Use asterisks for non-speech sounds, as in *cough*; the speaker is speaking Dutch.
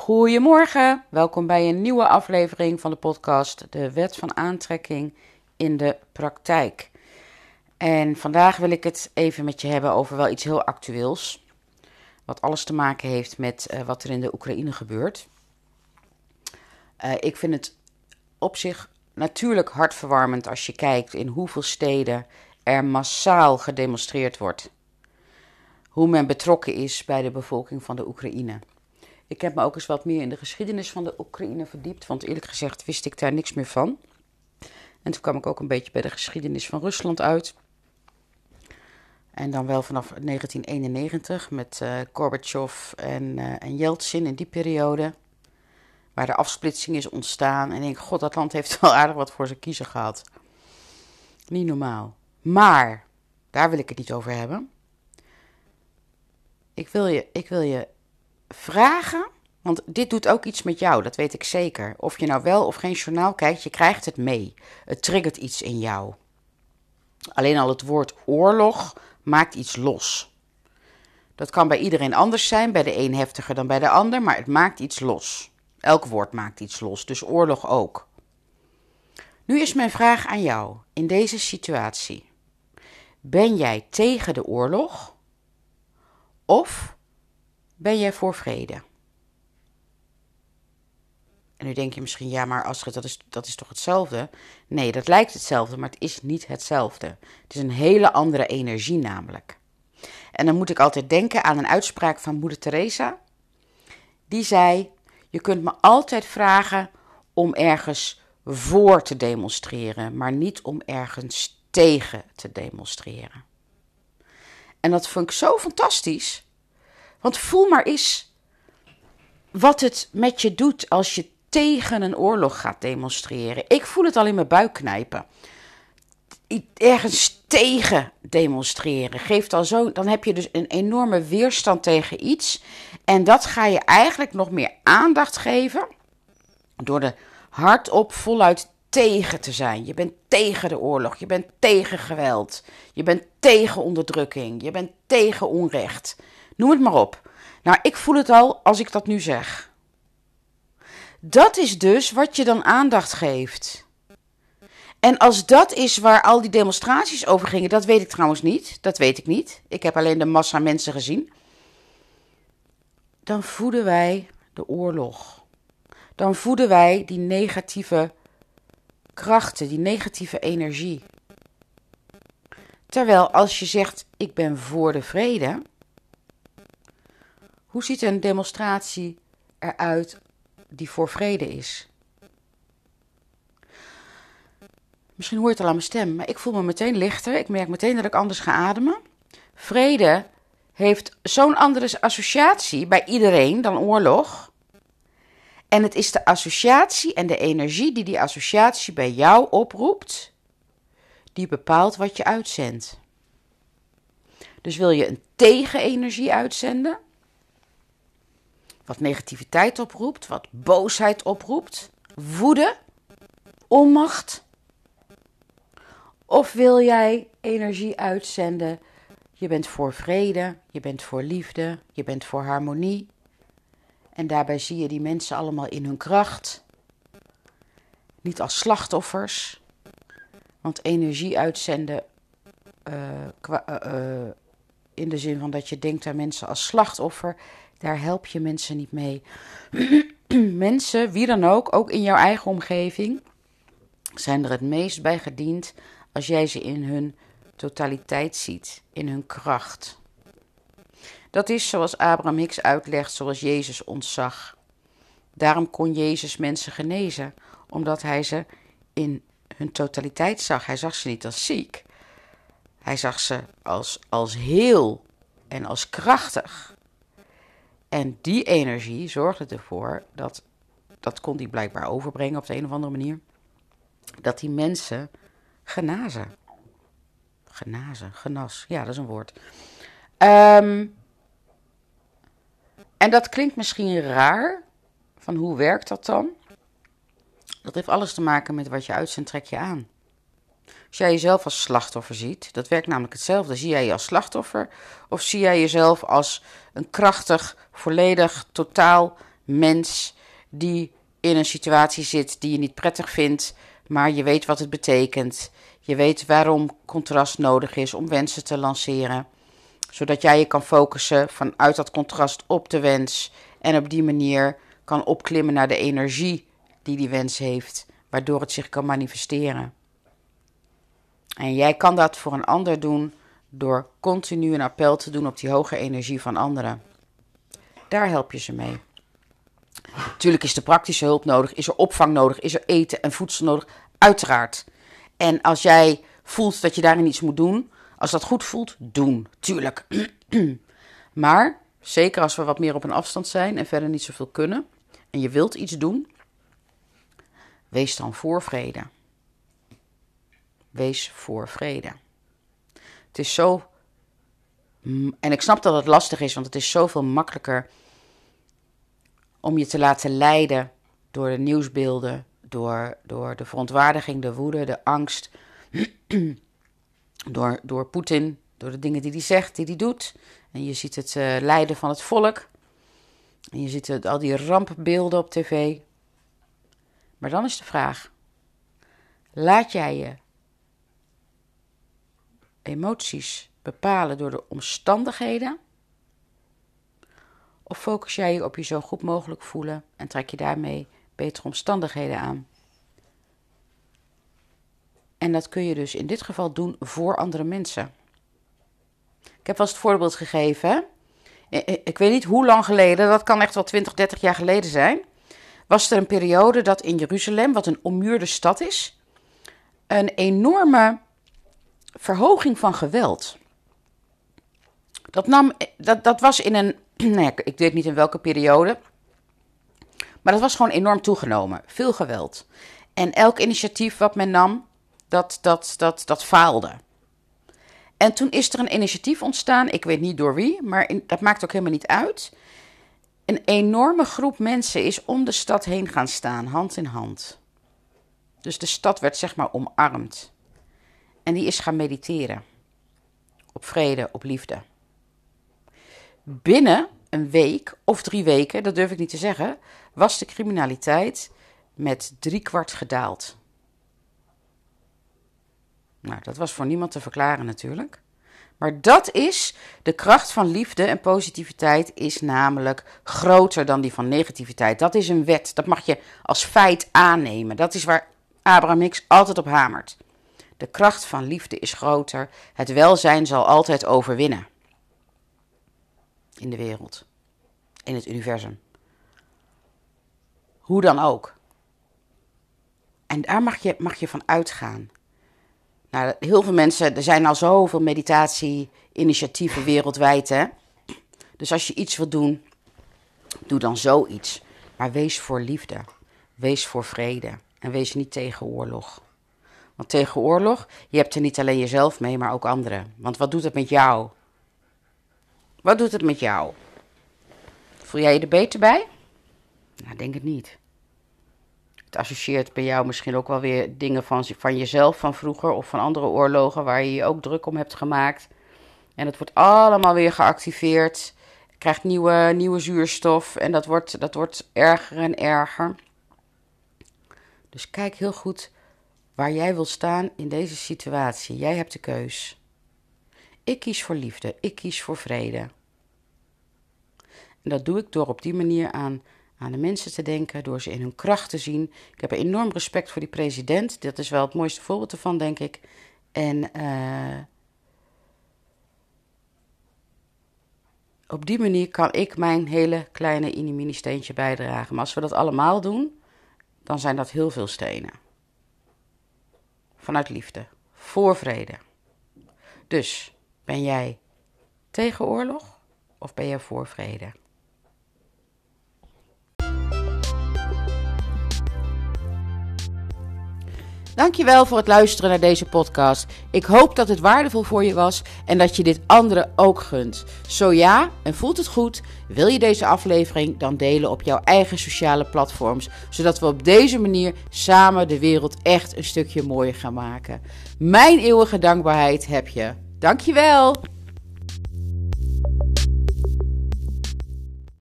Goedemorgen, welkom bij een nieuwe aflevering van de podcast De Wet van Aantrekking in de Praktijk. En vandaag wil ik het even met je hebben over wel iets heel actueels, wat alles te maken heeft met uh, wat er in de Oekraïne gebeurt. Uh, ik vind het op zich natuurlijk hartverwarmend als je kijkt in hoeveel steden er massaal gedemonstreerd wordt. Hoe men betrokken is bij de bevolking van de Oekraïne. Ik heb me ook eens wat meer in de geschiedenis van de Oekraïne verdiept, want eerlijk gezegd wist ik daar niks meer van. En toen kwam ik ook een beetje bij de geschiedenis van Rusland uit. En dan wel vanaf 1991 met uh, Gorbachev en, uh, en Yeltsin in die periode. Waar de afsplitsing is ontstaan. En ik denk, god, dat land heeft *laughs* wel aardig wat voor zijn kiezer gehad. Niet normaal. Maar, daar wil ik het niet over hebben. Ik wil je, ik wil je vragen, want dit doet ook iets met jou, dat weet ik zeker. Of je nou wel of geen journaal kijkt, je krijgt het mee. Het triggert iets in jou. Alleen al het woord oorlog maakt iets los. Dat kan bij iedereen anders zijn, bij de een heftiger dan bij de ander, maar het maakt iets los. Elk woord maakt iets los, dus oorlog ook. Nu is mijn vraag aan jou in deze situatie. Ben jij tegen de oorlog? Of ben jij voor vrede? En nu denk je misschien, ja, maar Astrid, dat is, dat is toch hetzelfde? Nee, dat lijkt hetzelfde, maar het is niet hetzelfde. Het is een hele andere energie namelijk. En dan moet ik altijd denken aan een uitspraak van moeder Teresa. Die zei, je kunt me altijd vragen om ergens voor te demonstreren, maar niet om ergens tegen te demonstreren. En dat vond ik zo fantastisch. Want voel maar eens wat het met je doet als je tegen een oorlog gaat demonstreren. Ik voel het al in mijn buik knijpen. Ergens tegen demonstreren geeft al zo. Dan heb je dus een enorme weerstand tegen iets. En dat ga je eigenlijk nog meer aandacht geven. Door er hardop voluit tegen te zijn. Je bent tegen de oorlog. Je bent tegen geweld. Je bent tegen onderdrukking. Je bent tegen onrecht. Noem het maar op. Nou, ik voel het al als ik dat nu zeg. Dat is dus wat je dan aandacht geeft. En als dat is waar al die demonstraties over gingen, dat weet ik trouwens niet. Dat weet ik niet. Ik heb alleen de massa mensen gezien. Dan voeden wij de oorlog. Dan voeden wij die negatieve krachten, die negatieve energie. Terwijl als je zegt: Ik ben voor de vrede, hoe ziet een demonstratie eruit die voor vrede is? Misschien hoor je het al aan mijn stem, maar ik voel me meteen lichter. Ik merk meteen dat ik anders ga ademen. Vrede heeft zo'n andere associatie bij iedereen dan oorlog. En het is de associatie en de energie die die associatie bij jou oproept, die bepaalt wat je uitzendt. Dus wil je een tegenenergie uitzenden, wat negativiteit oproept, wat boosheid oproept, woede, onmacht? Of wil jij energie uitzenden? Je bent voor vrede, je bent voor liefde, je bent voor harmonie. En daarbij zie je die mensen allemaal in hun kracht. Niet als slachtoffers. Want energie uitzenden uh, uh, uh, in de zin van dat je denkt aan mensen als slachtoffer, daar help je mensen niet mee. *clears throat* mensen, wie dan ook, ook in jouw eigen omgeving, zijn er het meest bij gediend als jij ze in hun totaliteit ziet, in hun kracht. Dat is zoals Abraham Hicks uitlegt, zoals Jezus ons zag. Daarom kon Jezus mensen genezen, omdat hij ze in hun totaliteit zag. Hij zag ze niet als ziek, hij zag ze als, als heel en als krachtig. En die energie zorgde ervoor dat, dat kon hij blijkbaar overbrengen op de een of andere manier, dat die mensen genazen. Genazen, genas, ja, dat is een woord. Um, en dat klinkt misschien raar, van hoe werkt dat dan? Dat heeft alles te maken met wat je uitzendt, trek je aan. Als jij jezelf als slachtoffer ziet, dat werkt namelijk hetzelfde. Zie jij je als slachtoffer of zie jij jezelf als een krachtig, volledig, totaal mens die in een situatie zit die je niet prettig vindt, maar je weet wat het betekent. Je weet waarom contrast nodig is om wensen te lanceren, zodat jij je kan focussen vanuit dat contrast op de wens en op die manier kan opklimmen naar de energie die die wens heeft, waardoor het zich kan manifesteren. En jij kan dat voor een ander doen door continu een appel te doen op die hoge energie van anderen. Daar help je ze mee. Natuurlijk is er praktische hulp nodig, is er opvang nodig, is er eten en voedsel nodig, uiteraard. En als jij voelt dat je daarin iets moet doen, als dat goed voelt, doen, tuurlijk. *clears throat* maar zeker als we wat meer op een afstand zijn en verder niet zoveel kunnen en je wilt iets doen, wees dan voor vrede. Wees voor vrede. Het is zo. En ik snap dat het lastig is, want het is zoveel makkelijker om je te laten leiden door de nieuwsbeelden, door, door de verontwaardiging, de woede, de angst, *clears throat* door, door Poetin, door de dingen die hij zegt, die hij doet. En je ziet het uh, lijden van het volk. En je ziet het, al die rampbeelden op tv. Maar dan is de vraag: laat jij je emoties bepalen door de omstandigheden? Of focus jij je op je zo goed mogelijk voelen en trek je daarmee betere omstandigheden aan? En dat kun je dus in dit geval doen voor andere mensen. Ik heb wel eens het voorbeeld gegeven. Ik weet niet hoe lang geleden, dat kan echt wel 20, 30 jaar geleden zijn. Was er een periode dat in Jeruzalem, wat een ommuurde stad is, een enorme verhoging van geweld. Dat, nam, dat, dat was in een, *clears throat* nou ik weet niet in welke periode, maar dat was gewoon enorm toegenomen. Veel geweld. En elk initiatief wat men nam, dat, dat, dat, dat faalde. En toen is er een initiatief ontstaan, ik weet niet door wie, maar dat maakt ook helemaal niet uit. Een enorme groep mensen is om de stad heen gaan staan, hand in hand. Dus de stad werd zeg maar omarmd. En die is gaan mediteren. Op vrede, op liefde. Binnen een week of drie weken, dat durf ik niet te zeggen, was de criminaliteit met driekwart gedaald. Nou, dat was voor niemand te verklaren natuurlijk. Maar dat is, de kracht van liefde en positiviteit is namelijk groter dan die van negativiteit. Dat is een wet, dat mag je als feit aannemen. Dat is waar Abraham Hicks altijd op hamert. De kracht van liefde is groter. Het welzijn zal altijd overwinnen. In de wereld. In het universum. Hoe dan ook. En daar mag je, mag je van uitgaan. Nou, heel veel mensen, er zijn al zoveel meditatie-initiatieven wereldwijd. Hè? Dus als je iets wilt doen, doe dan zoiets. Maar wees voor liefde. Wees voor vrede. En wees niet tegen oorlog. Want tegen oorlog, je hebt er niet alleen jezelf mee, maar ook anderen. Want wat doet het met jou? Wat doet het met jou? Voel jij je er beter bij? Nou, denk het niet. Het associeert bij jou misschien ook wel weer dingen van, van jezelf van vroeger of van andere oorlogen waar je je ook druk om hebt gemaakt. En het wordt allemaal weer geactiveerd. Krijgt nieuwe, nieuwe zuurstof en dat wordt, dat wordt erger en erger. Dus kijk heel goed waar jij wil staan in deze situatie. Jij hebt de keus. Ik kies voor liefde, ik kies voor vrede. En dat doe ik door op die manier aan, aan de mensen te denken, door ze in hun kracht te zien. Ik heb enorm respect voor die president. Dat is wel het mooiste voorbeeld ervan, denk ik. En uh, op die manier kan ik mijn hele kleine inimini-steentje bijdragen. Maar als we dat allemaal doen, dan zijn dat heel veel stenen vanuit liefde, voor vrede. Dus ben jij tegen oorlog of ben jij voor vrede? Dankjewel voor het luisteren naar deze podcast. Ik hoop dat het waardevol voor je was en dat je dit anderen ook gunt. Zo ja, en voelt het goed, wil je deze aflevering dan delen op jouw eigen sociale platforms, zodat we op deze manier samen de wereld echt een stukje mooier gaan maken. Mijn eeuwige dankbaarheid heb je. Dankjewel!